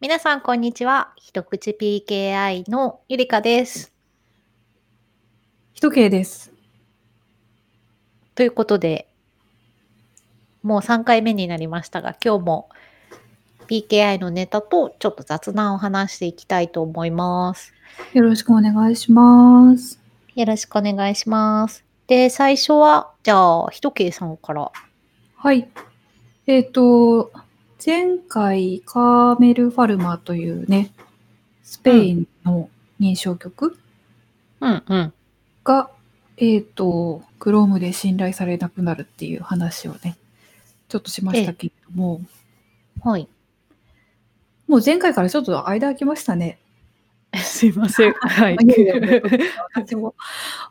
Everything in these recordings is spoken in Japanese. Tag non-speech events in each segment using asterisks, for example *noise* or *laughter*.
皆さん、こんにちは。一口 PKI のゆりかです。一系です。ということで、もう3回目になりましたが、今日も PKI のネタとちょっと雑談を話していきたいと思います。よろしくお願いします。よろしくお願いします。で、最初は、じゃあ、ひとけいさんから。はい。えっ、と、前回、カーメル・ファルマーというね、スペインの認証曲うんうん。が、えっ、と、Chrome で信頼されなくなるっていう話をね、ちょっとしましたけれども、はい。もう前回からちょっと間空きましたね。*laughs* すいません。はいいやいや私も、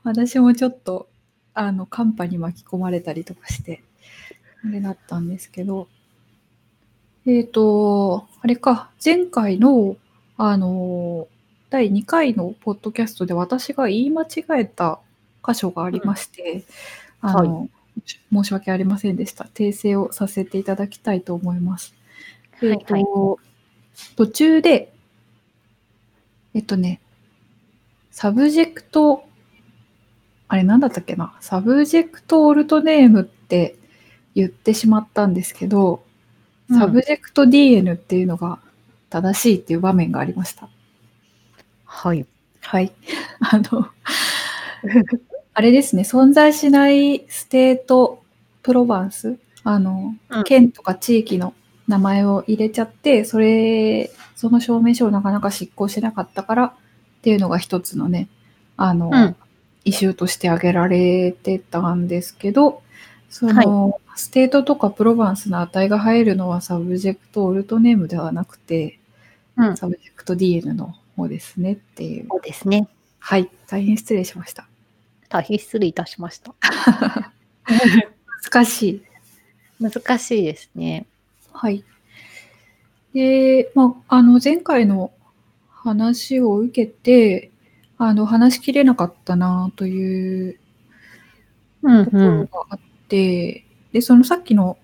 私もちょっと、あの、寒波に巻き込まれたりとかして、あれだったんですけど、えっ、と、あれか、前回の、あの、第2回のポッドキャストで私が言い間違えた箇所がありまして、あの、申し訳ありませんでした。訂正をさせていただきたいと思います。えっ、と、はい。途中で、えっとね、 subject、あれなんだったっけな、 subject alt name って言ってしまったんですけど、 subject DN っていうのが正しいっていう場面がありました。はい。はい。*laughs* あの、*laughs* あれですね、存在しない state province、あの、うん県とか地域の名前を入れちゃって、それ、その証明書をなかなか失効しなかったからっていうのが一つのね、あの、うん issue として挙げられてたんですけど、その、 state とか province の値が入るのは subject alt name ではなくて、うん。 subject DN の方ですねっていう。そうですね。はい、大変失礼しました。大変失礼いたしました。*laughs* 難しい。難しいですね。はい。で、まあ、あの、前回の話を受けて、あの、話しきれなかったなといううんところがあって、で、そのさっきの、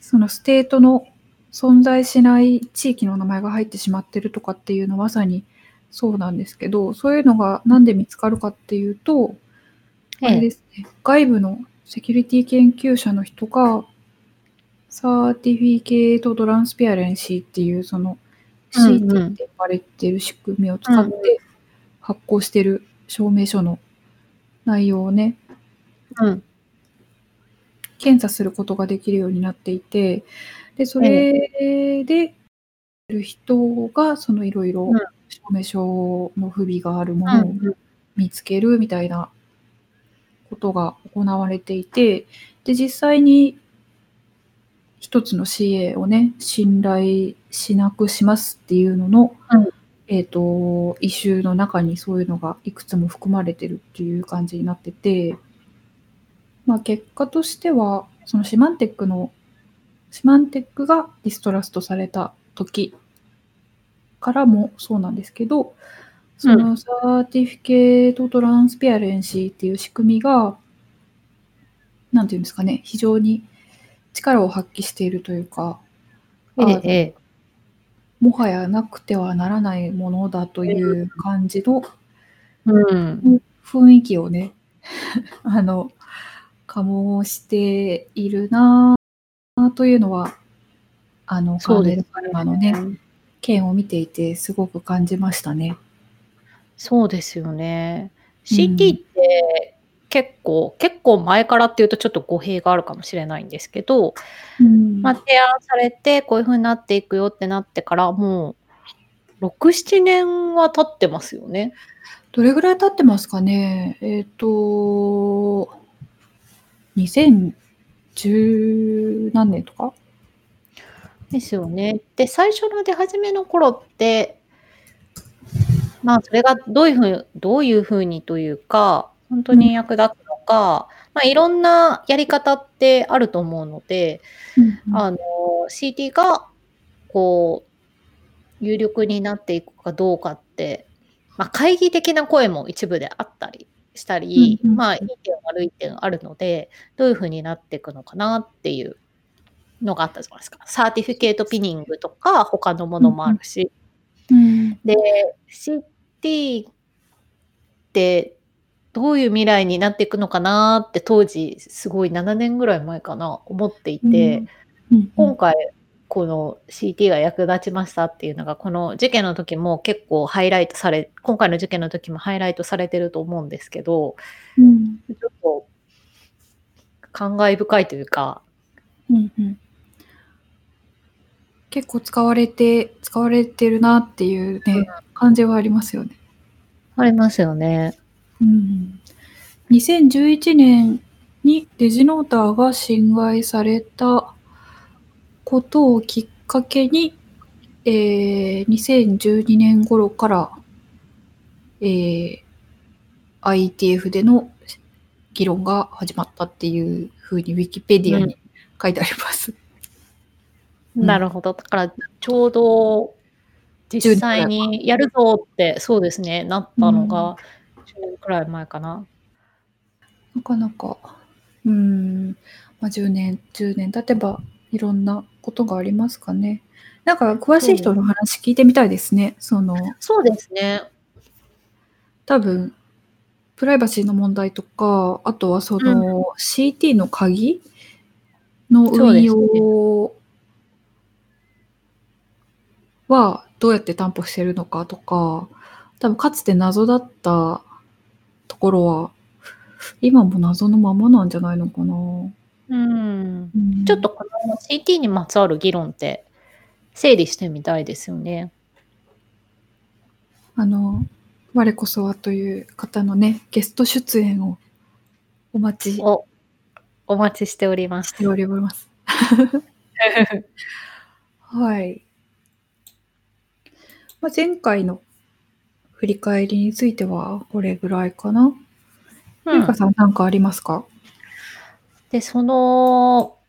その state の存在しない地域の名前が入ってしまってるとかっていうのはまさにそうなんですけど、そういうのがなんで見つかるかっていうと、あれですね、外部のセキュリティ研究者の人が、 certificate transparency っていう、その CT って呼ばれてる仕組みを使っうんて発行してる証明書の内容をね、うん。検査することができるようになっていて、で、それで、る人が、そのいろいろうん。証明書の不備があるものをうん見つけるみたいなことが行われていて、で、実際に一つの CA をね、信頼しなくしますっていうのの、うん。えっ、と、イシューの中にそういうのがいくつも含まれてるっていう感じになってて、まあ結果としては、そのシマンテックの、シマンテックがディストラストされた時からもそうなんですけど、その certificate transparency っていう仕組みが、なんていうんですかね、非常に力を発揮しているというか、あええ、もはやなくてはならないものだという感じのうん。雰囲気をね、*laughs* あの、醸しているなというのは、あの、カーネル・パルマのね、件を見ていてすごく感じましたね。そうですよね。CT って結構、結構前からっていうとちょっと語弊があるかもしれないんですけど、うんまあ、提案されてこういう風になっていくよってなってからもう6、7年は経ってますよね。どれぐらい経ってますかねえっ、と、2010何年とか？ですよね。で、最初の出始めの頃って、まあ、それがどういうふう、どういうふうにというか、本当に役立つのか、まあ、いろんなやり方ってあると思うので、あの、CD が、こう、有力になっていくかどうかって、まあ、懐疑的な声も一部であったりしたり、うんうんまあ、いい点悪い点あるので、どういうふうになっていくのかなっていうのがあったじゃないですか。 certificate pinning とか他のものもあるし。うん。で、CT ってどういう未来になっていくのかなって当時すごい7年ぐらい前かな思っていて、うん、今回この CT が役立ちましたっていうのがこの事件の時も結構ハイライトされ今回の事件の時もハイライトされてると思うんですけどうん。ちょっと感慨深いというかうんうん。結構使われて、使われてるなっていうね、うん感じはありますよね。ありますよね。うん。2011年にデジノーターが侵害されたことをきっかけに、えー、2012年頃から、えー、IETF での議論が始まったっていうふうにウィキペディアに書いてあります。う *laughs* んなるほど。だからちょうど実際にやるぞってそうですねなったのが10年くらい前かな。なかなか、うん、まあ、10年、10年経てばいろんなことがありますかね。なんか詳しい人の話聞いてみたいですね。その、そうですね。多分、プライバシーの問題とか、あとはその、CT の鍵の運用はどうやって担保してるのかとか、多分かつて謎だったところは、今も謎のままなんじゃないのかな。うん。ちょっとこの CT にまつわる議論って整理してみたいですよね。あの、我こそはという方のね、ゲスト出演をお待ちお、お待ちしております。しております。*laughs* はい。まあ、前回の振り返りについてはこれぐらいかな。ゆうかさん何かありますか？で、その、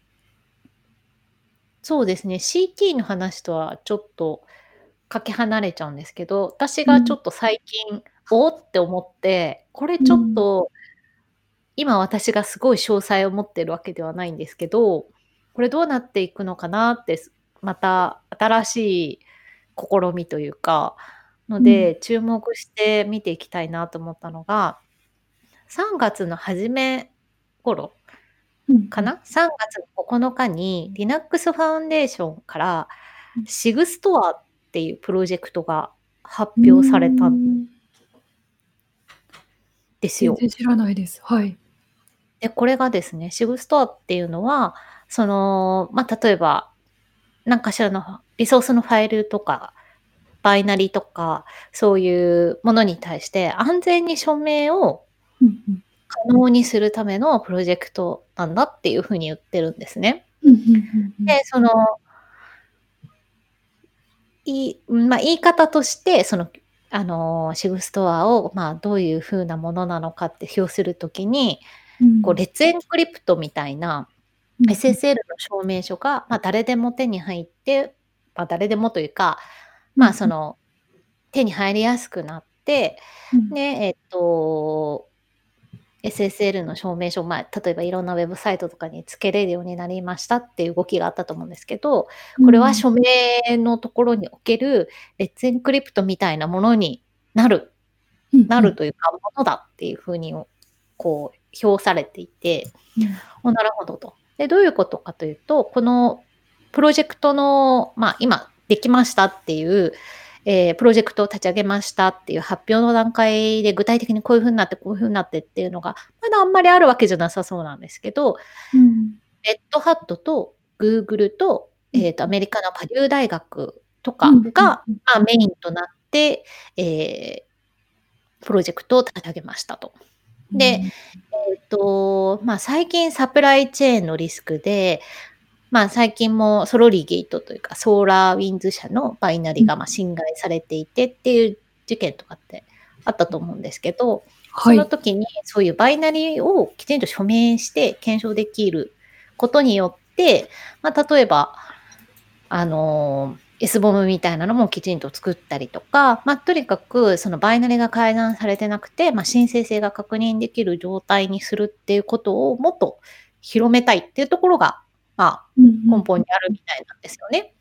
そうですね、CT の話とはちょっとかけ離れちゃうんですけど、私がちょっと最近、おーって思って、これちょっと、今私がすごい詳細を持ってるわけではないんですけど、これどうなっていくのかなって、また新しい試みというか、ので、注目して見ていきたいなと思ったのが、3月の初め頃かな、?3 月の9日に Linux ファウンデーションからうん SIG ストアっていうプロジェクトが発表されたんですよ。全然知らないです。はい。で、これがですね、SIG ストアっていうのは、その、まあ、例えば、何かしらのリソースのファイルとか、バイナリとか、そういうものに対して安全に署名をうんうん可能にするためのプロジェクトなんだっていうふうに言ってるんですね。で、その、いい、まあ、言い方として、その、あの、シグストアを、まあ、どういうふうなものなのかって表するときに、うん。こう、レッツエンクリプトみたいなうん SSL の証明書が、まあ、誰でも手に入って、まあ、誰でもというか、まあ、その、手に入りやすくなって、うん。で、えっと、SSL の証明書、まあ、例えばいろんなウェブサイトとかにつけれるようになりましたっていう動きがあったと思うんですけど、これは署名のところにおけるレッツエンクリプトみたいなものになる、うんなるというか、ものだっていうふうに、こう、表されていて、おなるほどと。で、どういうことかというと、このプロジェクトの、まあ、今、できましたっていう、えープロジェクトを立ち上げましたっていう発表の段階で具体的にこういうふうになってこういうふうになってっていうのがまだあんまりあるわけじゃなさそうなんですけど、うんレッドハットとグーグルと,、うんえーとアメリカのパデュー大学とかうんが、うんまあ、メインとなって、えープロジェクトを立ち上げましたと。でえっと、まあ、最近サプライチェーンのリスクで、まあ、最近もソロリゲートというか、ソーラーウィンズ社のバイナリがまあ侵害されていてっていう事件とかってあったと思うんですけど、はい。その時にそういうバイナリをきちんと署名して検証できることによって、まあ、例えば、あの S ボムみたいなのもきちんと作ったりとか、まあ、とにかくそのバイナリが改ざんされてなくて、まあ、申請性が確認できる状態にするっていうことをもっと広めたいっていうところがまあ、根本にあるみたいなんですよね。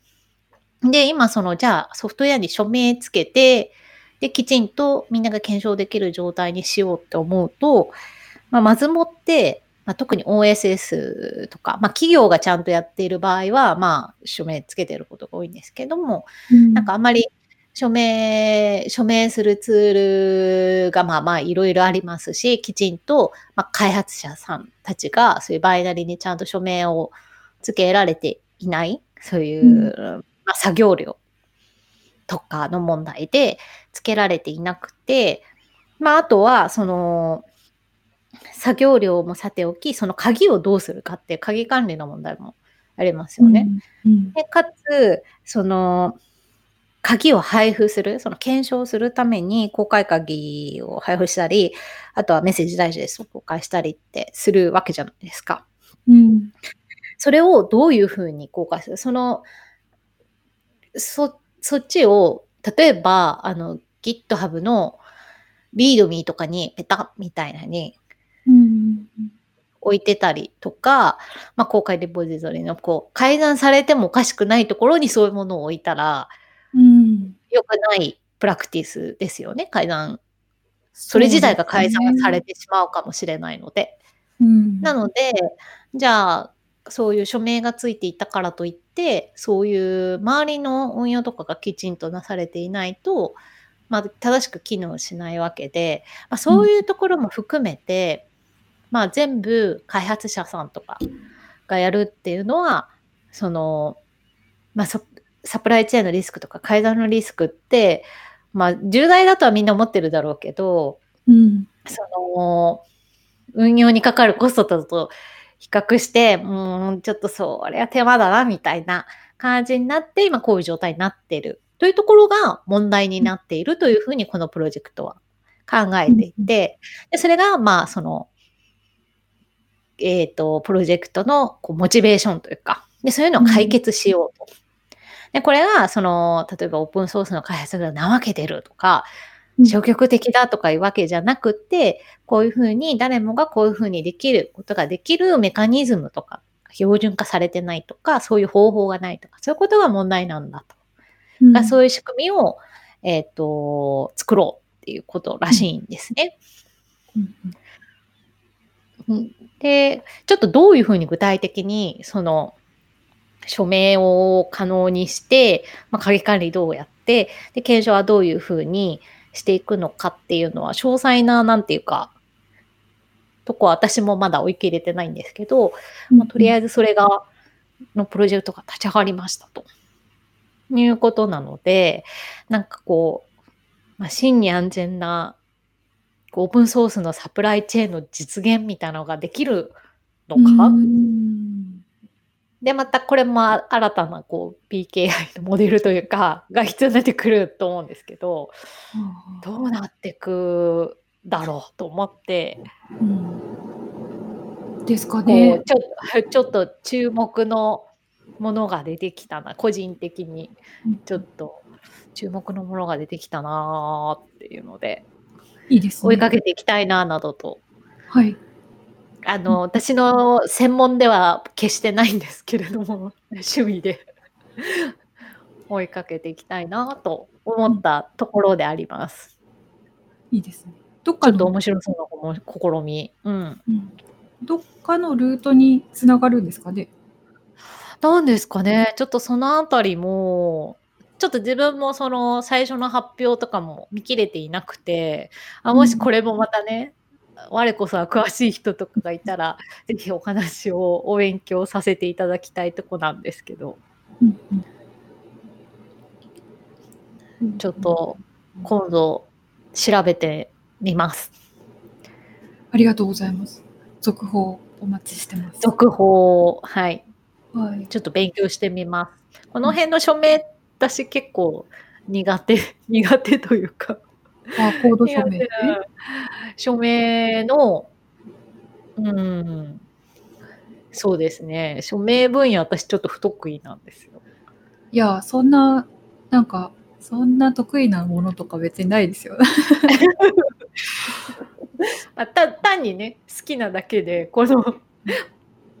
で、今その、じゃあソフトウェアに署名つけて、で、きちんとみんなが検証できる状態にしようって思うと、まあ、まずもって、まあ、特に OSS とか、まあ、企業がちゃんとやっている場合は、まあ、署名つけてることが多いんですけども、うん、なんかあんまり署名、署名するツールがまあまあいろいろありますし、きちんと、まあ、開発者さんたちがそういうバイナリーにちゃんと署名をつけられていない、そういう、うん、まあ、作業量とかの問題でつけられていなくて、まああとは、その、作業量もさておき、その鍵をどうするかって鍵管理の問題もありますよね。うんうん、でかつ、その、鍵を配布する、その検証するために公開鍵を配布したり、あとはメッセージダイジェストを公開したりってするわけじゃないですか。うん、それをどういうふうに公開する？その、そ、そっちを、例えば、あの、GitHub の ReadMe とかにペタッみたいなに置いてたりとか、まあ、公開レポジトリのこう改ざんされてもおかしくないところにそういうものを置いたら、うん、良くないプラクティスですよね改ざん。それ自体が改ざんされてしまうかもしれないので。うん、なのでじゃあそういう署名がついていたからといってそういう周りの運用とかがきちんとなされていないと、まあ、正しく機能しないわけで、まあ、そういうところも含めて、まあ、全部開発者さんとかがやるっていうのはその、まあ、サプライチェーンのリスクとか改ざんのリスクって、まあ、重大だとはみんな思ってるだろうけど、うん、その運用にかかるコストと比較して、うん、ちょっとそれは手間だなみたいな感じになって今こういう状態になってるというところが問題になっているというふうにこのプロジェクトは考えていて、でそれがまあそのえっ、ー、と、プロジェクトのこうモチベーションというか、で、そういうのを解決しようと。で、これが、その、例えばオープンソースの開発が怠けてるとか、消極的だとかいうわけじゃなくて、こういうふうに誰もがこういうふうにできることができるメカニズムとか、標準化されてないとか、そういう方法がないとか、そういうことが問題なんだと。うん、そういう仕組みを、えっ、ー、と、作ろうっていうことらしいんですね。うんで、ちょっとどういうふうに具体的に、その、署名を可能にして、まあ、鍵管理どうやって、で、検証はどういうふうにしていくのかっていうのは、詳細な、なんていうか、とこは私もまだ追い切れてないんですけど、まあ、とりあえずそれが、のプロジェクトが立ち上がりましたと。いうことなので、なんかこう、まあ、真に安全なオープンソースのサプライチェーンの実現みたいなのができるのか？で、またこれも新たなこう PKI のモデルというか、が必要になってくると思うんですけど、どうなっていくだろうと思って、うん、ですかね。ちょ *laughs* ちょっと注目のものが出てきたな、個人的にちょっと注目のものが出てきたなっていうので、いいです、ね、追いかけていきたいななどと。はい。あの、私の専門では決してないんですけれども、*laughs* 趣味で追いかけていきたいなと思ったところであります。いいですね。どっかの面白そうな試み。うん。うん、どっかのルートにつながるんですかね？なんですかね。ちょっとそのあたりも、ちょっと自分もその最初の発表とかも見切れていなくて、あもしこれもまたね、我こそは詳しい人とかがいたら、ぜひお話をお勉強させていただきたいとこなんですけど、ちょっと今度調べてみます。ありがとうございます。続報お待ちしてます。続報、はい。はい、ちょっと勉強してみます。この辺の署名私結構苦手、苦手というかあ、コード署名。署名の、うん、そうですね。署名分野私ちょっと不得意なんですよ。いや、そんな、なんか、そんな得意なものとか別にないですよ。*laughs* た単にね、好きなだけで、この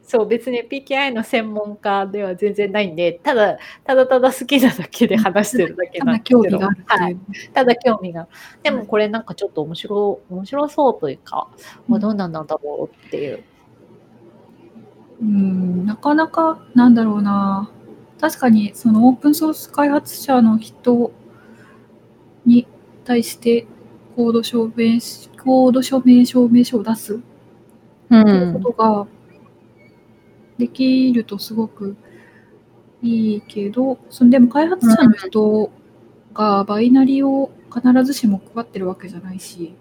そう、別に PKI の専門家では全然ないんで、ただ、ただただ好きなだけで話してるだけただなんですけど。*laughs* 興味がある。はい。ただ興味が。でもこれなんかちょっと面白、面白そうというか、まあどうなんだろうっていう。うん、なかなか、なんだろうな。確かに、そのオープンソース開発者の人に対して、コード証明し、コード署名証明書を出すうっていうことができるとすごくいいけど、そのでも開発者の人がバイナリを必ずしも配ってるわけじゃないし、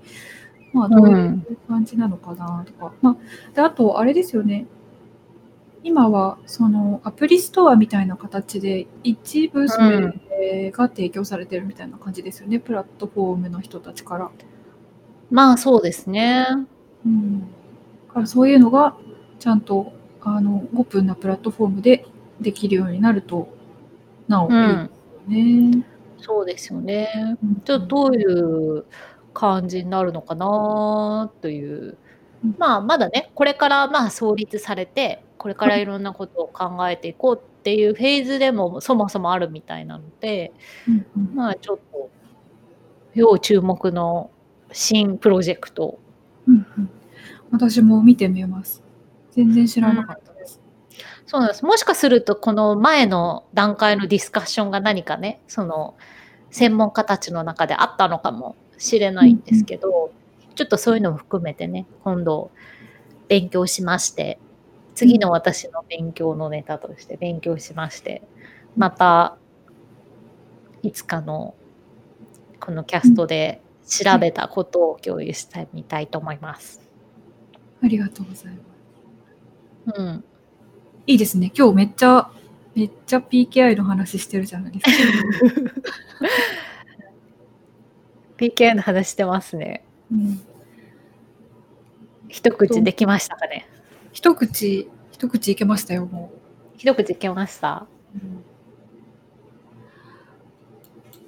まあどういう感じなのかなとか。まあ、で、あとあれですよね。今はそのアプリストアみたいな形で一部それが提供されてるみたいな感じですよね、プラットフォームの人たちから。まあそうですね。うん、だからそういうのがちゃんとあのオープンなプラットフォームでできるようになるとなおいいうん。ね。そうですよね。うんじゃあどういう感じになるのかなといううん。まあまだね、これからまあ創立されて、これからいろんなことを考えていこうっていうフェーズでもそもそもあるみたいなので、うんうんまあちょっと要注目の新プロジェクト。うんうん私も見てみます。全然知らなかったです。そうなんです。もしかするとこの前の段階のディスカッションが何かね、その専門家たちの中であったのかもしれないんですけど、ちょっとそういうのも含めてね、今度勉強しまして、次の私の勉強のネタとして勉強しまして、またいつかのこのキャストで調べたことを共有してみたいと思います。ありがとうございます。うん。いいですね。今日めっちゃ、めっちゃ PKI の話してるじゃないですか。*laughs* PK の話してますね。うん、一口できましたかね。一口、一口いけましたよ、も一口いけました。う。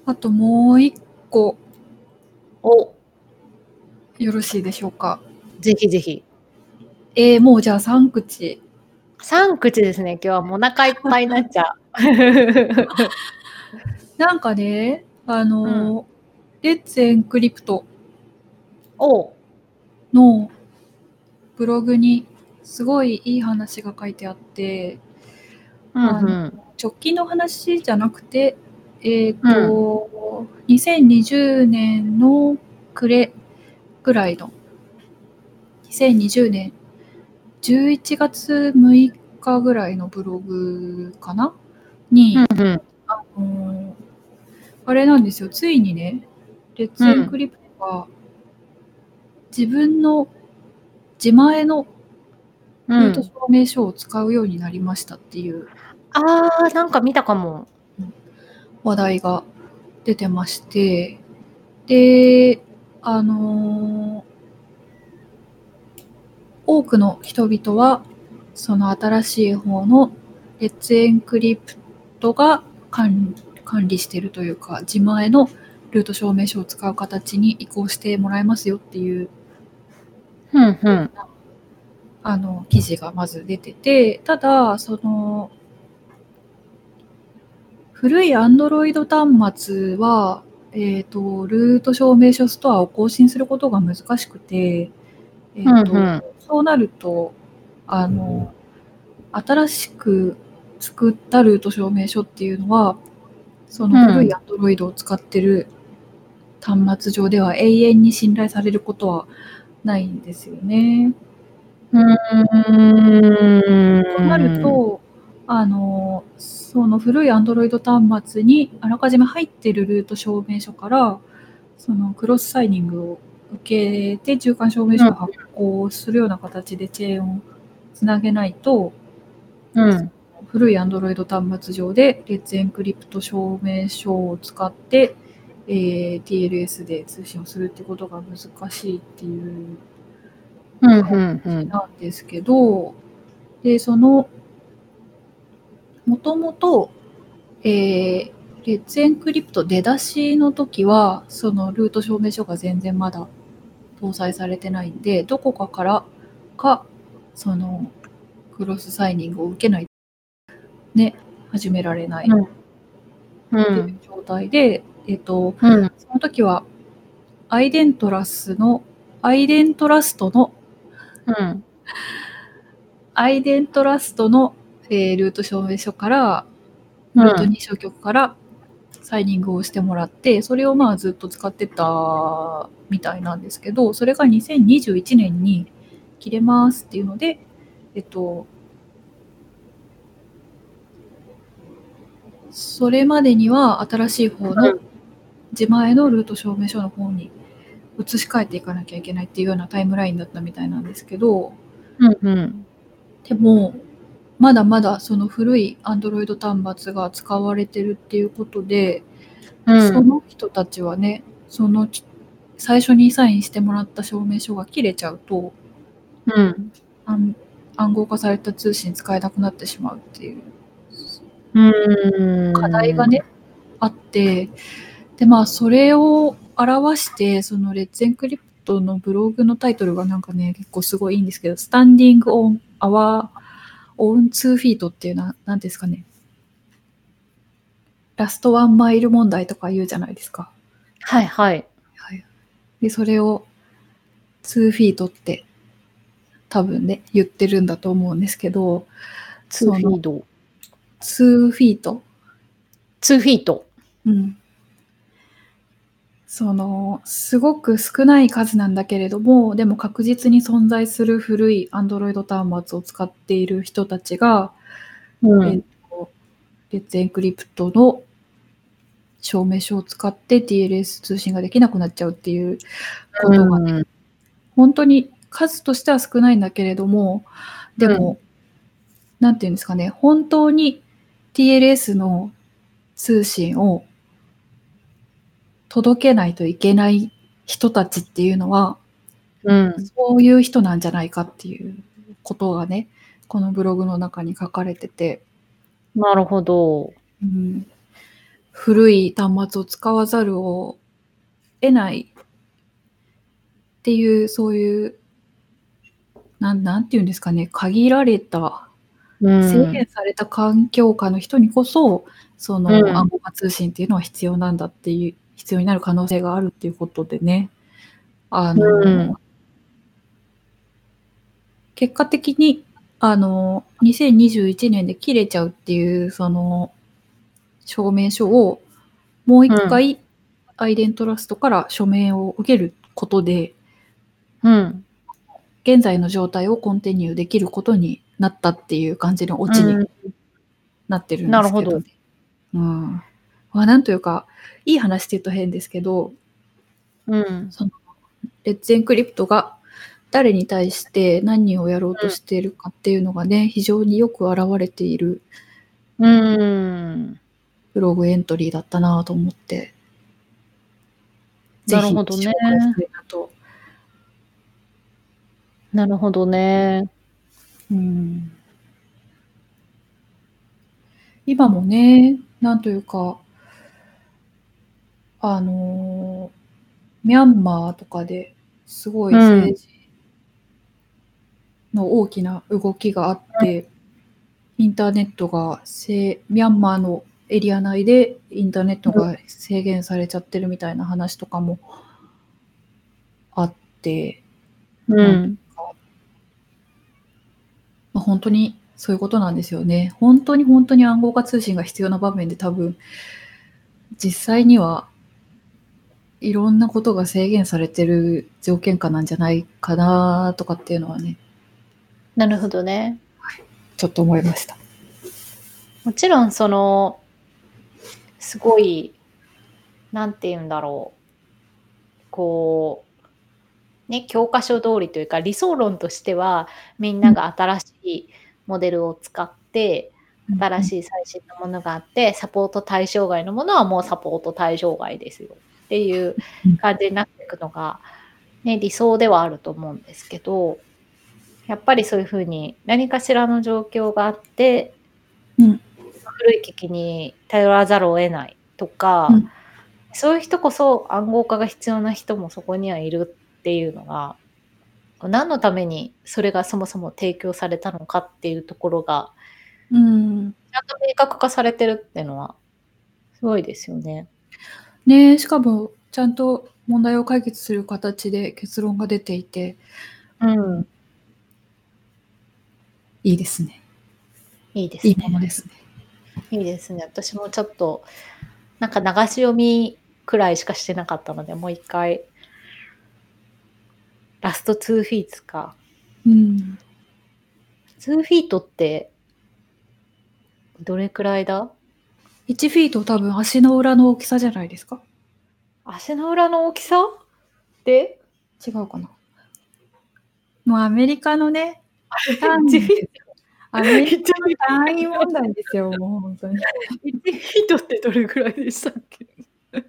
あともう一個、お、よろしいでしょうか。ぜひぜひ。えー、もうじゃあ3口。三口ですね。今日はもうお腹いっぱいになっちゃう。*laughs* なんかね、あのーレッツエンクリプトお、のブログにすごいいい話が書いてあって、うんうん。直近の話じゃなくて、えっ、と、2020年の暮れぐらいの、2020年11月6日ぐらいのブログかな？に、うんうん。あのーあれなんですよ、ついにね、レッツエンクリプトが自分の自前のうんルート証明書を使うようになりましたっていうあー、なんか見たかも。話題が出てまして、で、あのー多くの人々は、その新しい方のレッツエンクリプトが管管理しているというか、自前のルート証明書を使う形に移行してもらえますよっていううんうん。あの記事がまず出てて、ただ、その、古い Android 端末は、えっ、と、ルート証明書ストアを更新することが難しくて、えーとうんうんそうなると、あの、新しく作ったルート証明書っていうのは、その古い Android を使ってる端末上では永遠に信頼されることはないんですよね。うーん。となると、あの、その古い Android 端末にあらかじめ入っているルート証明書から、そのクロスサイニングを受けて中間証明書を発行するような形でチェーンをつなげないと、うん。古い Android 端末上でレッツエンクリプト証明書を使って、えー TLS で通信をするってことが難しいっていううんうんうん。なんですけど、で、その、もともと、えー、レッツエンクリプト出だしの時は、そのルート証明書が全然まだ搭載されてないんで、どこかからか、その、クロスサイニングを受けない、ね、始められないうん。う。っていうん状態で、えっと、うん。その時は、アイデントラスの、アイデントラストの、うん。アイデントラストの、えールート証明書から、うんルート認証局からサイニングをしてもらって、それをまあずっと使ってたみたいなんですけど、それが2021年に切れますっていうので、えっと、それまでには新しい方の自前のルート証明書の方に移し替えていかなきゃいけないっていうようなタイムラインだったみたいなんですけど、うん。うん。でも、まだまだその古い Android 端末が使われてるっていうことで、うん。その人たちはね、そのき最初にサインしてもらった証明書が切れちゃうと、うん。暗暗号化された通信使えなくなってしまうっていううん。課題がね、あって、で、まあ、それを表して、そのレッツエンクリプトのブログのタイトルがなんかね、結構すごいいいんですけど、Standing on Our Own Two Feet っていうのは、なんですかね。ラストワンマイル問題とか言うじゃないですか。はいはい。はい。で、それを2 feet って多分ね、言ってるんだと思うんですけど、 two feed。2 feet。two feet。うん。その、すごく少ない数なんだけれども、でも確実に存在する古い Android 端末を使っている人たちが、うえっ。と、レッツエンクリプトの証明書を使って TLS 通信ができなくなっちゃうっていうことがね、うん本当に数としては少ないんだけれども、でも、なんていうんですかね、本当に TLS の通信を届けないといけない人たちっていうのは、うん。そういう人なんじゃないかっていうことがね、このブログの中に書かれてて、なるほど。うん、古い端末を使わざるを得ないっていう、そういう、なんなんていうんですかね、限られた、うん制限された環境下の人にこそ、そのうん暗号化通信っていうのは必要なんだっていう、必要になる可能性があるっていうことでね、あの、うん。結果的に、あの、2021年で切れちゃうっていう、その、証明書を、もう一回、アイデントラストから署名を受けることで、うん。現在の状態をコンティニューできることになったっていう感じのオチにうん。なってるんですけど、なるほど。うん。まあ、なんというか、いい話って言うと変ですけど、うん。レッツエンクリプトが誰に対して何をやろうとしているかっていうのがね、非常によく現れているうん。ブログエントリーだったなと思って、なるほどね。なるほどね。うん今もね、なんというか、あのーミャンマーとかですごい政治の大きな動きがあって、インターネットがせミャンマーのエリア内でインターネットが制限されちゃってるみたいな話とかもあって、うん。まあ、本当にそういうことなんですよね。本当に本当に暗号化通信が必要な場面で多分、実際にはいろんなことが制限されてる条件下なんじゃないかなとかっていうのはね、なるほどね。ちょっと思いました。もちろん、その、すごい、なんて言うんだろう。こう、ね、教科書通りというか、理想論としては、みんなが新しいモデルを使って、新い。しい最新のものがあって、サポート対象外のものはもうサポート対象外ですよっていう感じになっていくのが、ね、理想ではあると思うんですけど、やっぱりそういうふうに何かしらの状況があって、うん古い機器に頼らざるを得ないとか、うんそういう人こそ暗号化が必要な人もそこにはいるっていうのが何のためにそれがそもそも提供されたのかっていうところが、うん。ちゃんと明確化されてるっていうのは、すごいですよね。ねえしかも、ちゃんと問題を解決する形で結論が出ていて、うん。いいですね。いいですいいものね。ですね。いいですね。私もちょっと、なんか流し読みくらいしかしてなかったので、もう一回、ラスト2フィートか。うん。2フィートって、どれくらいだ？1フィート多分足の裏の大きさじゃないですか？足の裏の大きさ？で？違うかなもうアメリカのね、*laughs* 単1フィー位、アメリカの単位問題ですよ、もう本当に。ト ?1 フィートってどれくらいでしたっけ？*laughs*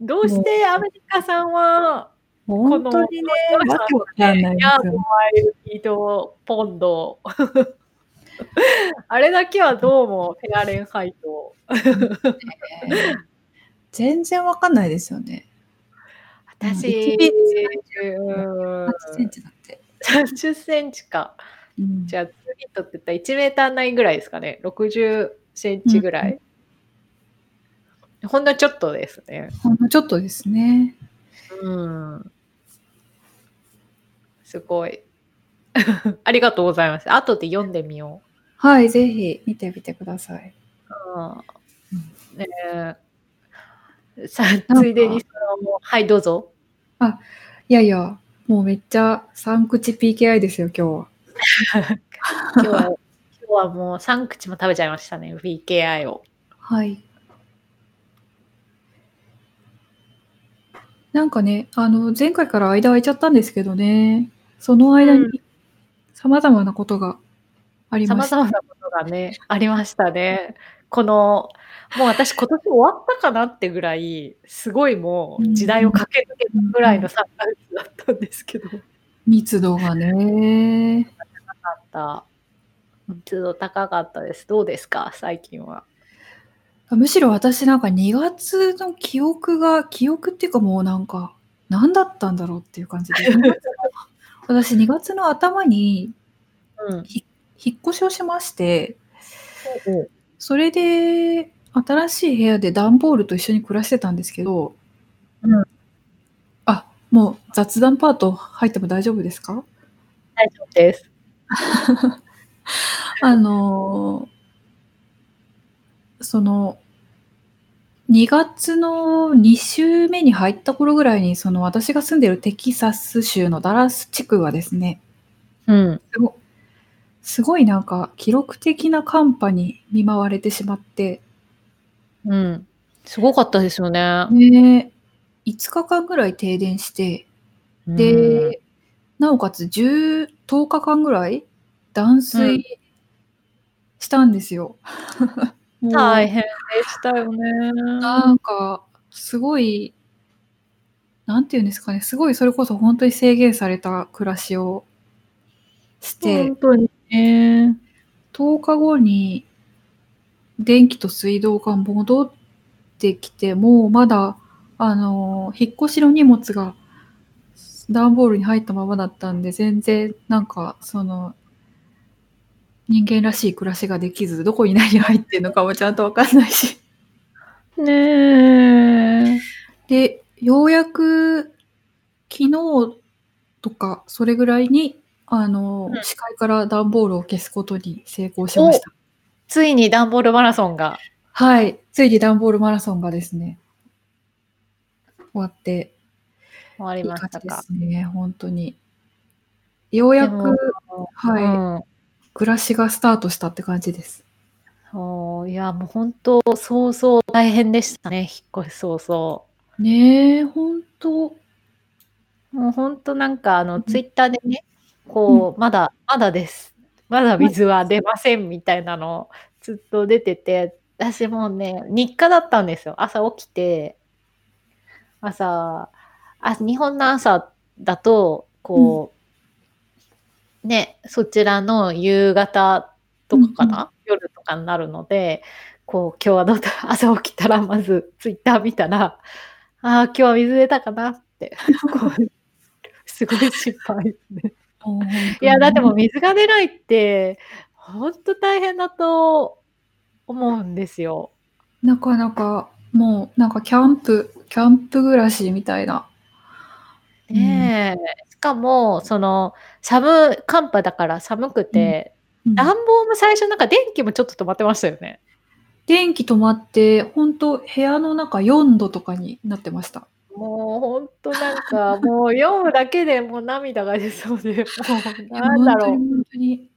どうしてアメリカさんは、本当にね、わけわかんないですヤード、よ。マイル、フィート、ポンド。*laughs* あれだけはどうもフェアレンハイト。*laughs* 全然わかんないですよね。私、1フィーうん8センチだって。30センチか。うんじゃあ、2フィートって言ったら1メーターないぐらいですかね。60センチぐらい。ほんのちょっとですね。ほんのちょっとですね。うん。すごい。*laughs* ありがとうございます。後で読んでみよはい、ぜひ見てみてください。う。うん、ねえさあ、ついでにその、はい、どうぞ。いやいや、もうめっちゃ3口 PKI ですよ、今日は。*laughs* 今日は、今日はもう3口も食べちゃいましたね、VKI を。はい。なんかね、あの、前回から間空いちゃったんですけどね、その間うんに様々なことがさま。ざまなことがね、ありましたね。この、もう私今年終わったかなってぐらい、すごいもう時代を駆け抜けたぐらいの3ヶ月だったんですけど、密度がね。あった。密度高かったです。どうですか、最近は。むしろ私なんか2月の記憶が、記憶っていうかもうなんか、何だったんだろうっていう感じで。2月の私2月の頭にうん。引っ越しをしまして、それで新しい部屋で段ボールと一緒に暮らしてたんですけど、うんあ、もう雑談パート入っても大丈夫ですか？大丈夫です。*laughs* あのーその、2月の2週目に入った頃ぐらいに、その私が住んでるテキサス州のダラス地区はですね、うん。すごいなんか記録的な寒波に見舞われてしまって、うん。すごかったですよね。ね、5日間ぐらい停電して、うん、で、なおかつ10、10日間ぐらい断うん水したんですよ。も *laughs* う大変でしたよね。なんか、すごい、なんていうんですかね、すごいそれこそ本当に制限された暮らしをして本、当にね。10日後に電気と水道が戻ってきても、まだ、あの、引っ越しの荷物が段ボールに入ったままだったんで、全然、なんか、その、人間らしい暮らしができず、どこに何入ってるのかもちゃんとわかんないし。ねえ。で、ようやく昨日とかそれぐらいにあの、うん視界から段ボールを消すことに成功しました。ついにダンボールマラソンが。はい。ついに段ボールマラソンがですね、終わって終わりましたか。すね、本当に。ようやくはいうん暮らしがスタートしたって感じです。そういや、もう本当、そうそう大変でしたね、引っ越し早々。ねえ、本当。もう本当なんか、あの、ツイッターでね、こう、まだ、まだです。まだ水は出ませんみたいなのずっと出てて、私もうね、日課だったんですよ。朝起きて、朝、あ日本の朝だと、こう、ね、そちらの夕方とかかな、夜とかになるので、こう、今日はどうだ、朝起きたらまずツイッター見たら、ああ、今日は水出たかなって、*laughs* こうすごい心配ですね。いや、だってもう水が出ないって、ほんと大変だと思うんですよ。なかなか、もうなんかキャンプ、キャンプ暮らしみたいな。ねえ。しかも、その、寒寒波だから寒くて、うん暖房も最初なんか電気もちょっと止まってましたよね。電気止まって、本当部屋の中4度とかになってました。もうほんとなんか、*laughs* もう読むだけでもう涙が出そうで、*laughs* もうなんだろう。本当に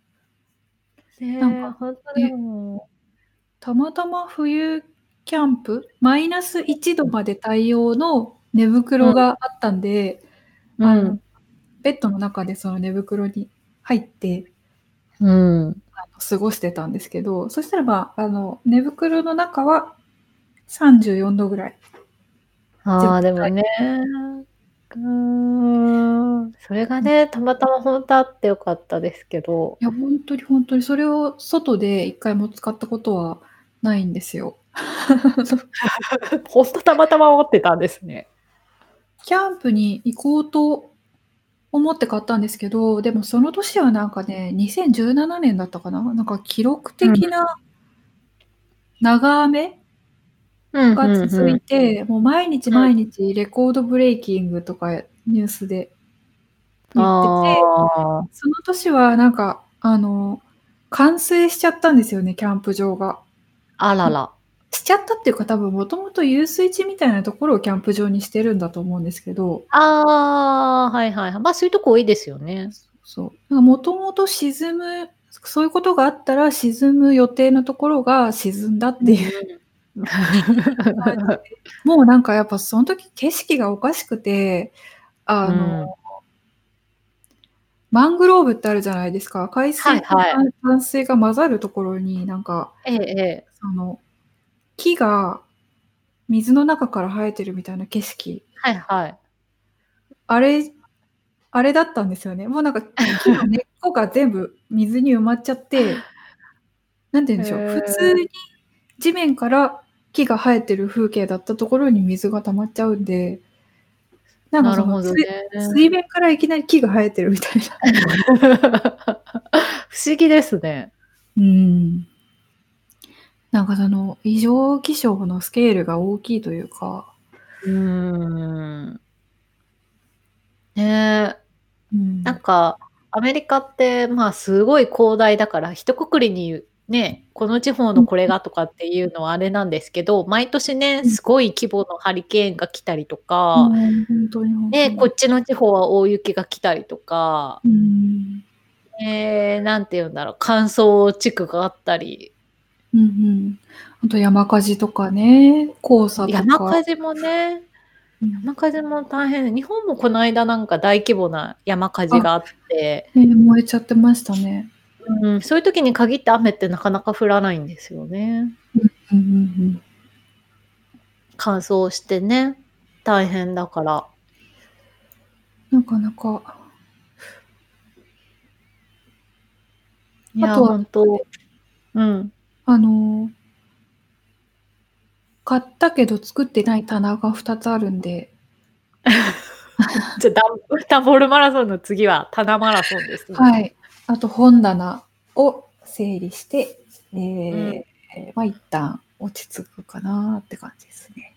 なんかほんとでもたまたま冬キャンプ、マイナス1度まで対応の寝袋があったんで、う、あのベッドの中でその寝袋に入ってうん。うん。あの過ごしてたんですけど、そしたらまあ、あの寝袋の中は34度ぐらい。ああ、でもね。うーん。それがね、たまたまほんとあってよかったですけど。いや、本当に本当にそれを外で一回も使ったことはないんですよ。*laughs* ほんとたまたま思ってたんですね。キャンプに行こうと思って買ったんですけど、でもその年はなんかね、2017年だったかななんか記録的な長雨うんが続いて、もう毎日毎日レコードブレイキングとかニュースで言ってて、あその年はなんか、あの、冠水しちゃったんですよね、キャンプ場が。あ、あらら。しちゃったっていうか多分もともと遊水地みたいなところをキャンプ場にしてるんだと思うんですけど、ああ、はいはいはい。まあそういうとこ多いですよね。そう。もともと沈む、そういうことがあったら沈む予定のところが沈んだっていう。*laughs* もうなんかやっぱその時景色がおかしくて、あの、マングローブってあるじゃないですか。海水とはいは淡水が混ざるところになんか、ええ、ええ。その、木が水の中から生えてるみたいな景色。はいはい。あれ、あれだったんですよね。もうなんか木の根っこが全部水に埋まっちゃって、なんて言うんでしょう。*laughs* 普通に地面から木が生えてる風景だったところに水が溜まっちゃうんで、なんかそのね。水面からいきなり木が生えてるみたいな。*laughs* 不思議ですね。うん。なんかその異常気象のスケールが大きいというか、うーん。ねえ。うんなんか、アメリカって、まあ、すごい広大だから、一括りにね、この地方のこれがとかっていうのはあれなんですけど、毎年ね、うんすごい規模のハリケーンが来たりとうか、ね、に。こっちの地方は大雪が来たりとか、うんえー、なんて言うんだろう、乾燥地区があったり、うんうん。あと山火事とかね、黄砂とか。山火事もね、うん山火事も大変。日本もこの間なんか大規模な山火事があって、ね燃えちゃってましたね。うん、そういう時に限って雨ってなかなか降らないんですよね。うんうん乾燥してね、大変だから。うん。なかなか。いや、あとは本当うん。あのー買ったけど作ってない棚が2つあるんで、*laughs* じゃあダン、ダンボールマラソンの次は棚マラソンですね。はい。あと本棚を整理して、えーうんまあ一旦落ち着くかなって感じですね。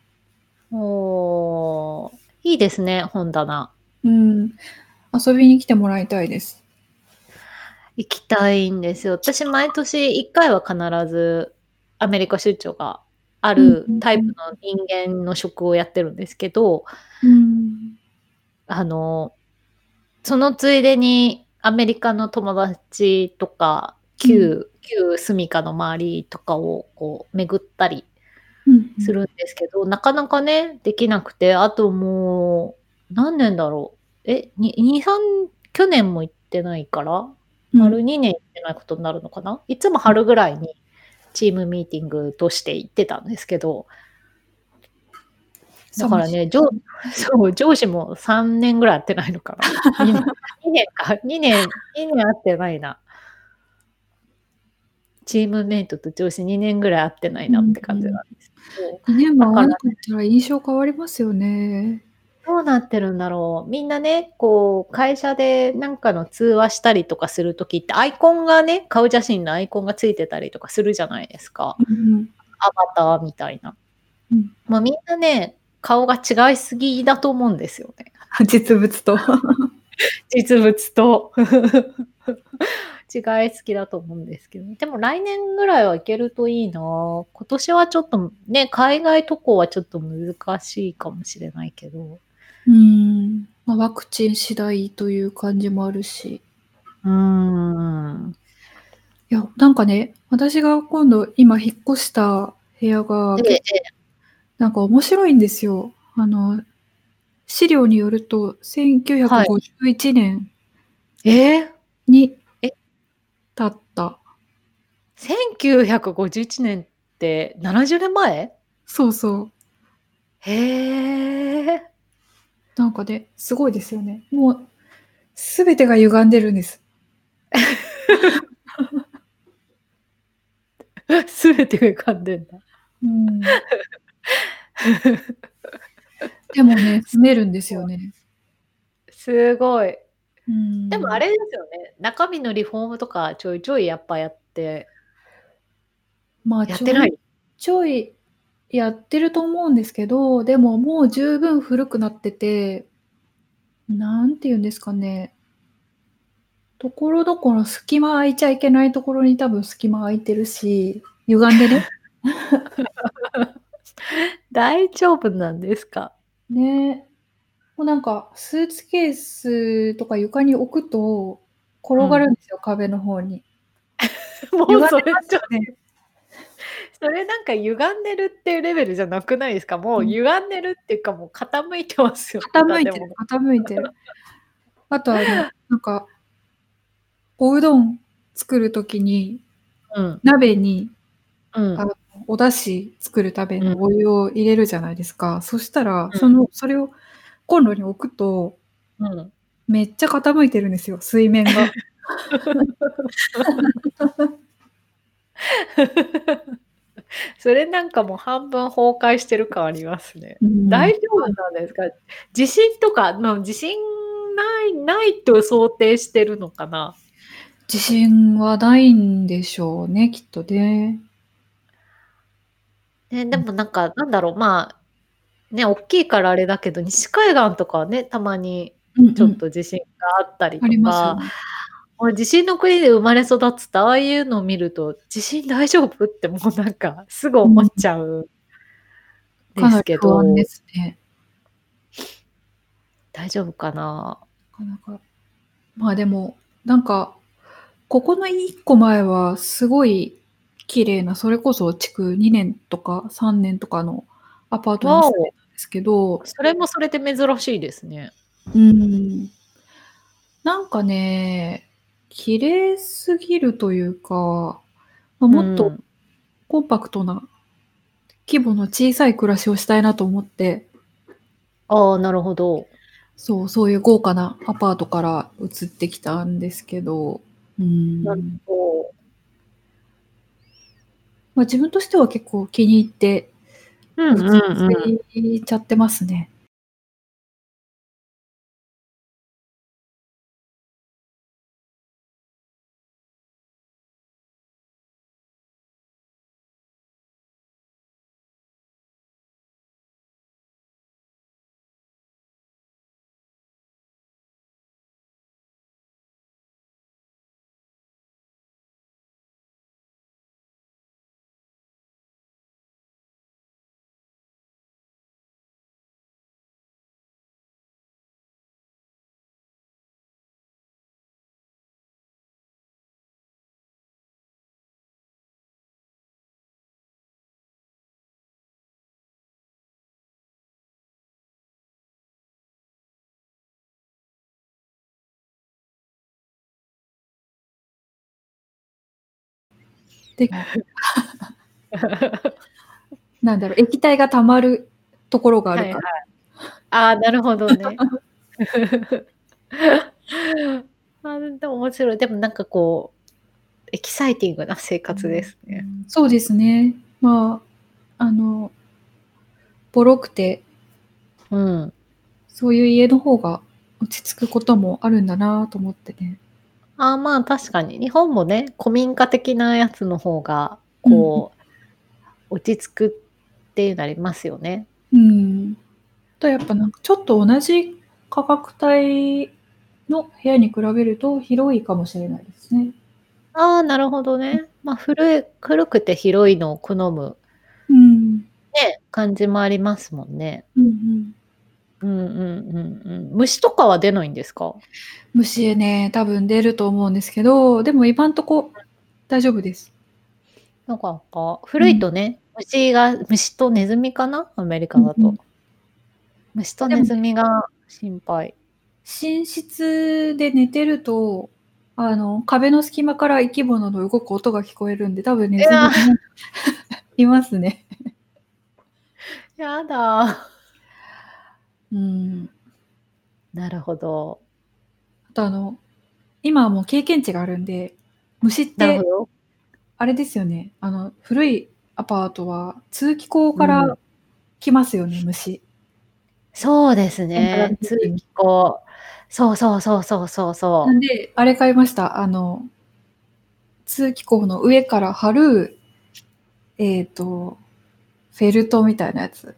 おーいいですね、本棚。うん。遊びに来てもらいたいです。行きたいんですよ。私、毎年1回は必ずアメリカ出張があるタイプの人間の職をやってるんですけど、うん。あの、そのついでにアメリカの友達とか、旧、旧住みかの周りとかをこう巡ったりうんするんですけど、なかなかね、できなくて、あともう、何年だろう。え、に2、3、去年も行ってないから、丸2年行ってないことになるのかな、いつも春ぐらいにチームミーティングとして行ってたんですけど、だからね、上 *laughs* そう上司も3年ぐらい会ってないのかな。2, 年2年か、2年、2年会ってないな。チームメイトと上司2年ぐらい会ってないなって感じなんですけど。2年も会わなかったら印象変わりますよね。どうなってるんだろう。みんなね、こう、会社でなんかの通話したりとかするときって、アイコンがね、顔写真のアイコンがついてたりとかするじゃないですか。うんアバターみたいな。うんもうみんなね、顔が違いすぎだと思うんですよね。*laughs* 実物と。*laughs* 実物と。*laughs* 違いすぎだと思うんですけど、でも来年ぐらいはいけるといいな今年はちょっとね、海外渡航はちょっと難しいかもしれないけど。うん。まあ、ワクチン次第という感じもあるし。うーん。いや、なんかね、私が今度今引っ越した部屋が、ええ、なんか面白いんですよ。あの、資料によると、1951年ええにえ？建った。1951年って70年前？そうそう。へえ。なんかね、すごいですよね。もう、すべてが歪んでるんです。*laughs* すべてが浮かんでんだ。うん、*laughs* でもね、*laughs* 住めるんですよね。すごい。うん、でもあれですよね。中身のリフォームとかちょいちょいやっぱやって、まあ、やってない？ちょいちょいやってると思うんですけど、でももう十分古くなってて、なんて言うんですかね。ところどころ隙間空いちゃいけないところに多分隙間空いてるし、歪んでね。*laughs* 大丈夫なんですか？ねもうなんか、スーツケースとか床に置くと、転がるんですよ、壁の方に。*laughs* もうそれちょでますよね。それなんか歪んでるっていうレベルじゃなくないですか？もううん歪んでるっていうかもう傾いてますよ。傾いてる *laughs* 傾いてる。*laughs* あとあの、なんか、おうどん作るときに、うん。鍋にうん。あお出汁作るためうんのお湯を入れるじゃないですか。そしたら、うんその、それをコンロに置くと、うん。めっちゃ傾いてるんですよ、水面が。*laughs* それなんかもう半分崩壊してる感ありますね。うん大丈夫なんですか？地震とか、まあ、地震ない、ないと想定してるのかな？自信はないんでしょうね、きっとね。ね、でもなんか、なんだろう、まあ、ね、大きいからあれだけど、西海岸とかはね、たまにちょっと地震があったりとかよ、ね。もう地震の国で生まれ育つと、ああいうのを見ると、地震大丈夫ってもうなんか、すぐ思っちゃう。かなり不ですけど、安ですね。大丈夫かな？なかなか。まあでも、なんか、ここの一個前はすごい綺麗な、それこそ築2年とか3年とかのアパートに住んでたんですけど、それもそれで珍しいですね。うん。なんかね、綺麗すぎるというか、まあ、もっとうんコンパクトな規模の小さい暮らしをしたいなと思って、ああ、なるほど。そう、そういう豪華なアパートから移ってきたんですけど、うんなるほまあ、自分としては結構気に入って、ど。うんうんうん。ちゃってますね。で、なんだろう、液体が溜まるところがあるから。ああ、なるほどね。*laughs* あでも面白い。でもなんかこう、エキサイティングな生活ですね。そうですね。まあ、あの、ボロくて、うん。そういう家の方が落ち着くこともあるんだなと思ってね。ああ、まあ確かに。日本もね、古民家的なやつの方が、こう、落ち着くっていうのありますよね。うん。とやっぱなんかちょっと同じ価格帯の部屋に比べると広いかもしれないですね。ああ、なるほどね。まあ古い、古くて広いのを好む、うん。ね、感じもありますもんね。うんうん。うんうんうんうん。虫とかは出ないんですか？虫ね、多分出ると思うんですけど、でも今んとこ大丈夫です。なんか、古いとね、虫が、虫とネズミかな？アメリカだと。うんうん虫とネズミが心配。寝室で寝てると、あの、壁の隙間から生き物の動く音が聞こえるんで、多分ネズミ *laughs* いますね。やだ。うん。なるほど。あとあの、今はもう経験値があるんで、虫ってなるほ、ど。あれですよね。あの、古いアパートは通気口かうら来ますよね、虫。そうですね。通気口。そうそうそうそうそうそなんで、あれ買いました。あの、通気口の上から貼る、えっ、と、フェルトみたいなやつ。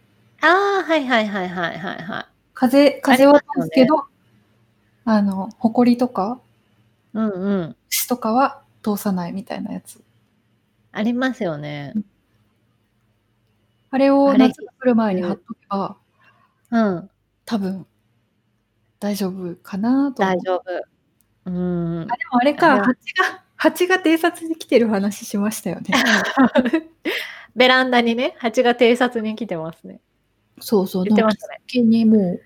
う。ああ、はいはいはいはいはいはい。風、風はありますけど、あの、ホコリとか、うんうん。虫とかは通さないみたいなやつ。ありますよね。あれを夏が来る前に貼っとけば、うん。多分、大丈夫かなと。大丈夫。うん。あ、でもあれか、蜂が、蜂が偵察に来てる話しましたよね。*laughs* ベランダにね、蜂が偵察に来てますね。そうそう、言ってましたね。軒にもう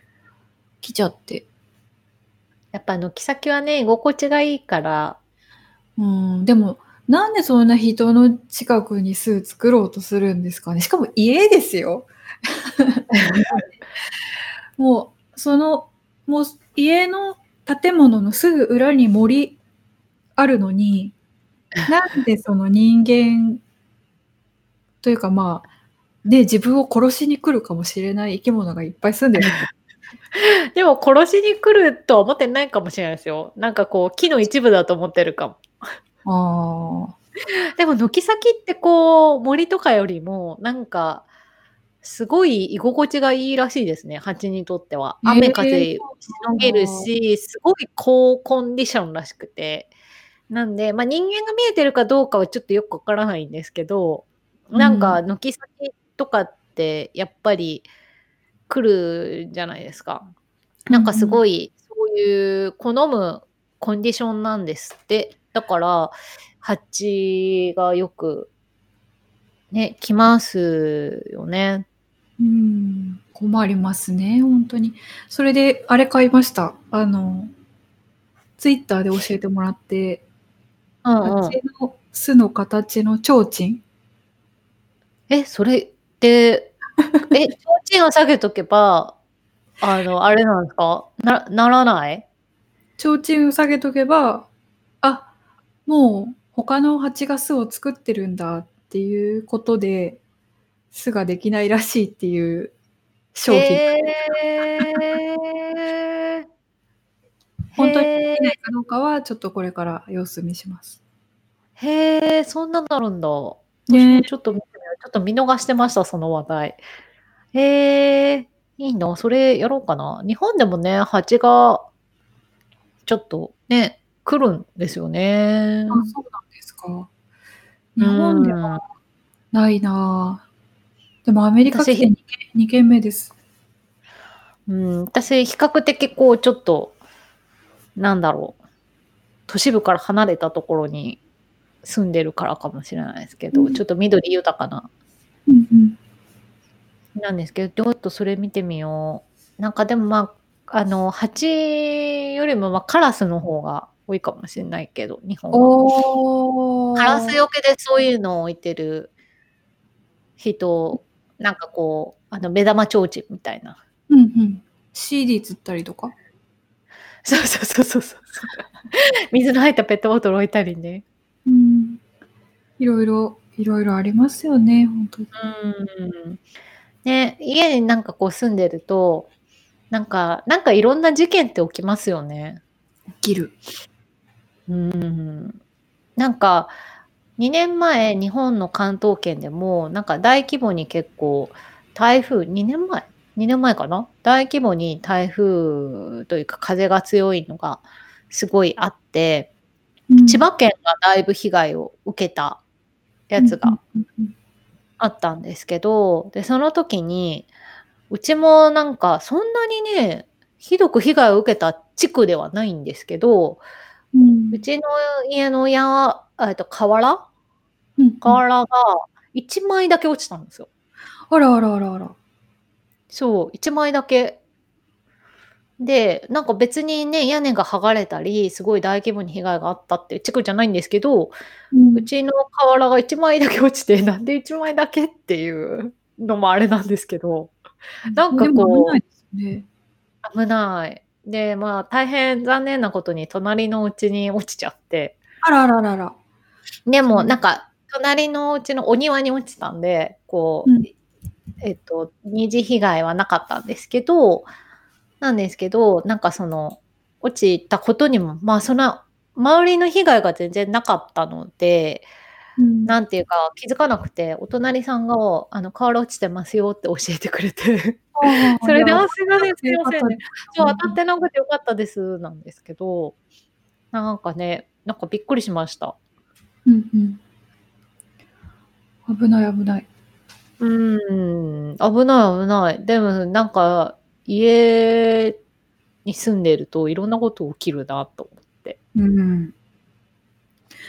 来ちゃって。やっぱ軒先はね、居心地がいいから、うん、でも、なんでそんな人の近くに巣作ろうとするんですかね。しかも家ですよ。*laughs* もう、その、もう家の建物のすぐ裏に森あるのに、なんでその人間というかまあ、ね、自分を殺しに来るかもしれない生き物がいっぱい住んでる。*laughs* でも殺しに来るとは思ってないかもしれないですよ。なんかこう、木の一部だと思ってるかも。ああ。*laughs* でも軒先ってこう、森とかよりも、なんか、すごい居心地がいいらしいですね、蜂にとっては。雨風しのげるし、すごい高コンディションらしくて。なんで、まあ、人間が見えてるかどうかはちょっとよくわからないんですけど、なんか軒先とかってやっぱり来るじゃないですか。なんかすごい、そういう好むコンディションなんですって。だから、蜂がよく、ね、来ますよね。うん、困りますね、本当に。それで、あれ買いました。あの、ツイッターで教えてもらって、うんうん。蜂の巣の形の提灯え、それって、え、提灯を下げとけば、あの、あれなんですか？な、ならない？提灯を下げとけば、あ、もう他の蜂が巣を作ってるんだっていうことで、巣ができないらしいっていう商品。へー *laughs* 本当にでへきないかどうかは、ちょっとこれから様子見します。ーへーそんなのあるんだ。ねちょっとちょっと見逃してました、その話題。へえ、いいな、それやろうかな。日本でもね、蜂が、ちょっとね、来るんですよね。あ、そうなんですか。日本ではないなぁでもアメリカ来て 2, 2軒目です。うん、私、比較的こう、ちょっと、なんだろう、都市部から離れたところに住んでるからかもしれないですけど、うんちょっと緑豊かな、うんうん。なんですけど、ちょっとそれ見てみよう。なんかでもまあ、あの、蜂よりもまあカラスの方が多いかもしれないけど、日本は。カラスよけでそういうのを置いてる人、なんかこう、あの、目玉提灯みたいな。うんうん。CD 釣ったりとか？そうそうそうそうそう。水の入ったペットボトル置いたりね。うん。いろいろ、いろいろありますよね、本当に。うん。ね、家になんかこう住んでると、なんか、なんかいろんな事件って起きますよね。起きる。うん。なんか、2年前、日本の関東圏でも、なんか大規模に結構、台風、2年前 ?2 年前かな？大規模に台風というか風が強いのがすごいあって、千葉県がだいぶ被害を受けたやつがあったんですけど、で、その時に、うちもなんかそんなにね、ひどく被害を受けた地区ではないんですけど、うんうちの家のや、えっと、瓦？うん瓦が1枚だけ落ちたんですよ。あらあらあらあら。そう、1枚だけ。で、なんか別にね、屋根が剥がれたり、すごい大規模に被害があったっていう地区じゃないんですけど、うんうちの瓦が1枚だけ落ちて、*laughs* なんで1枚だけっていうのもあれなんですけど、なんかこう危ないですね。危ない。で、まあ大変残念なことに隣のうちに落ちちゃって、あらあらあらあら。でもうんなんか隣のうちのお庭に落ちたんで、こう、うんえっと、二次被害はなかったんですけど、なんですけど、なんかその、落ちたことにも、まあその、周りの被害が全然なかったので、うんなんていうか気づかなくて、お隣さんが、あの、瓦落ちてますよって教えてくれて、それで、あ、すいません、すいませんね。そう、うん当たってなくてよかったです、なんですけど、なんかね、なんかびっくりしました。うんうん。危ない危ない。うーん、危ない危ない。でもなんか家に住んでるといろんなこと起きるなと思って。うん。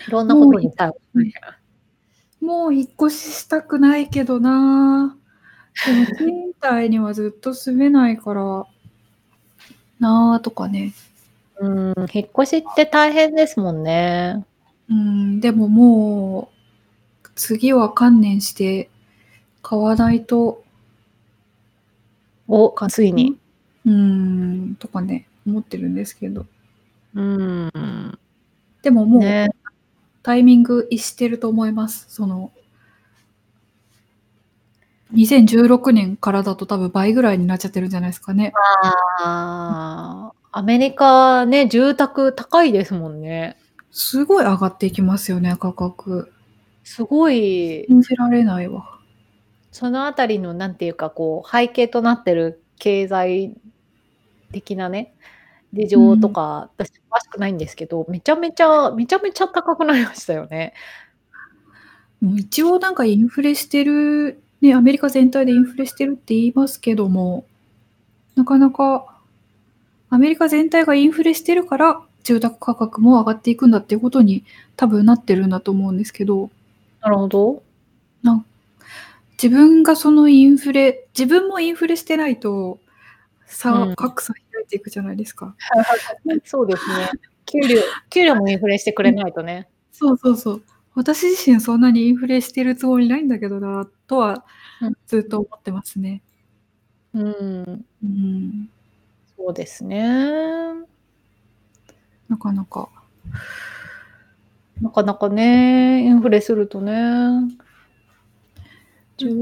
いろんなことに対応もう引っ越ししたくないけどな。でも賃貸にはずっと住めないからなあとかね。うん、引っ越しって大変ですもんね。うん、でももう次は観念して買わないと、お、ついに。うん、とかね、思ってるんですけど。うん。でももう、ね。タイミング逸してると思います。その、2016年からだと多分倍ぐらいになっちゃってるんじゃないですかね。あーアメリカね、住宅高いですもんね。すごい上がっていきますよね、価格。すごい、信じられないわ。そのあたりの、なんていうか、こう、背景となってる経済的なね、事情とか、私、詳しくないんですけど、めちゃめちゃ、めちゃめちゃ高くなりましたよね。もう一応なんかインフレしてる、ね、アメリカ全体でインフレしてるって言いますけども、なかなかアメリカ全体がインフレしてるから住宅価格も上がっていくんだっていうことに多分なってるんだと思うんですけど、なるほど。な自分がそのインフレ、自分もインフレしてないと差、うん格差開いていくじゃないですか。*laughs* そうですね。給料、給料もインフレしてくれないとね。そうそうそう。私自身そんなにインフレしてるつもりないんだけどな、とはうんずっと思ってますね。うん。うん、そうですね。なかなか。なかなかね、インフレするとね。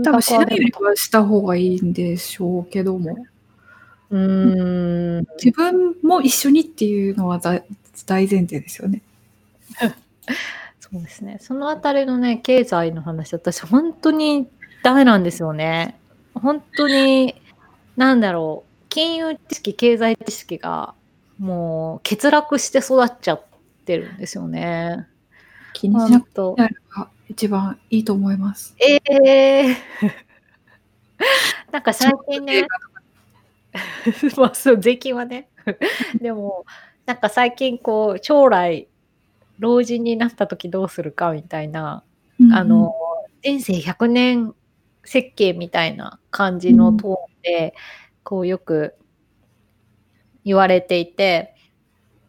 多分しないよりはした方がいいんでしょうけども、うーん。自分も一緒にっていうのは大大前提ですよね。*laughs* そうですね。そのあたりのね、経済の話、私、本当にダメなんですよね。本当に、なんだろう、金融知識、経済知識が、もう、欠落して育っちゃってるんですよね。気にしなくて一番いいと思います。ええ *laughs* なんか最近ね、*laughs* まあそう、税金はね。*laughs* でも、なんか最近こう、将来、老人になった時どうするかみたいな、うんあの、人生100年設計みたいな感じのトーンで、こうよく言われていて、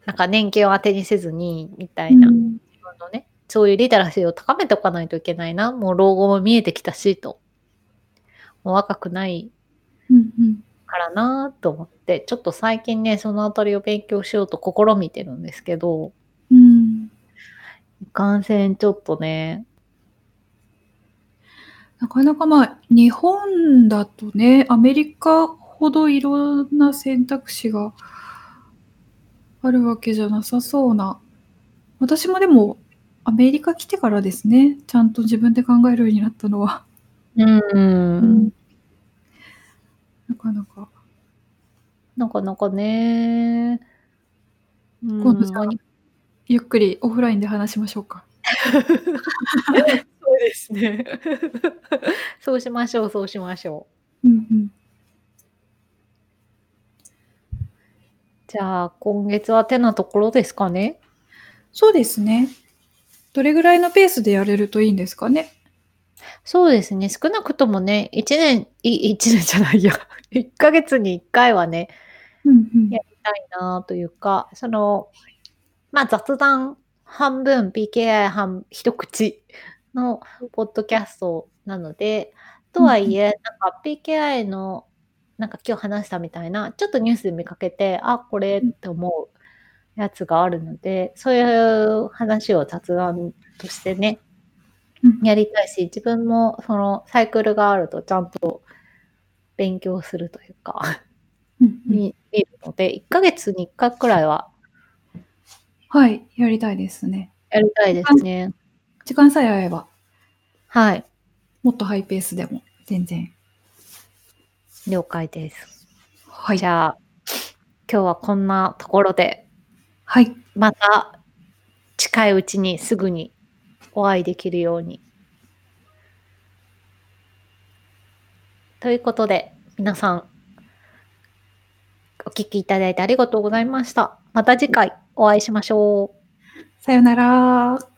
なんか年金を当てにせずに、みたいな、うん。自分のね、そういうリテラシーを高めておかないといけないな。もう老後も見えてきたし、と。もう若くないからなと思って、ちょっと最近ね、そのあたりを勉強しようと試みてるんですけど、うんいかんせんちょっとね、なかなかまあ日本だとねアメリカほほどいろんな選択肢があるわけじゃなさそうな。私もでも、アメリカ来てからですね、ちゃんと自分で考えるようになったのは。ううん。ん。なかなか。なかなかね。うん、今度じゆっくりオフラインで話しましょうか。*laughs* そうですね。*laughs* そうしましょうそうしましょう。うんうん。じゃあ、今月はてなところですかね？そうですね。どれぐらいのペースでやれるといいんですかね？そうですね、少なくともね、1年い *laughs* 1年じゃないや、1ヶ月に1回はね、うんうん。やりたいなというか、その、ま、雑談半分、PKI 半一口のポッドキャストなので、と。はいえ、なんか PKI の、なんか今日話したみたいな、ちょっとニュースで見かけて、あ、これっうん。て思うやつがあるので、そういう話を雑談としてね、うん。やりたいし、自分もそのサイクルがあるとちゃんと勉強するというか、見るので、1ヶ月に1回くらいははい、やりたいですね。やりたいですね。時間さえ合えば。はい。もっとハイペースでも全然。了解です。はい。じゃあ、今日はこんなところではい。また近いうちにすぐにお会いできるように。ということで、皆さんお聞きいただいてありがとうございました。また次回お会いしましょう。さよなら。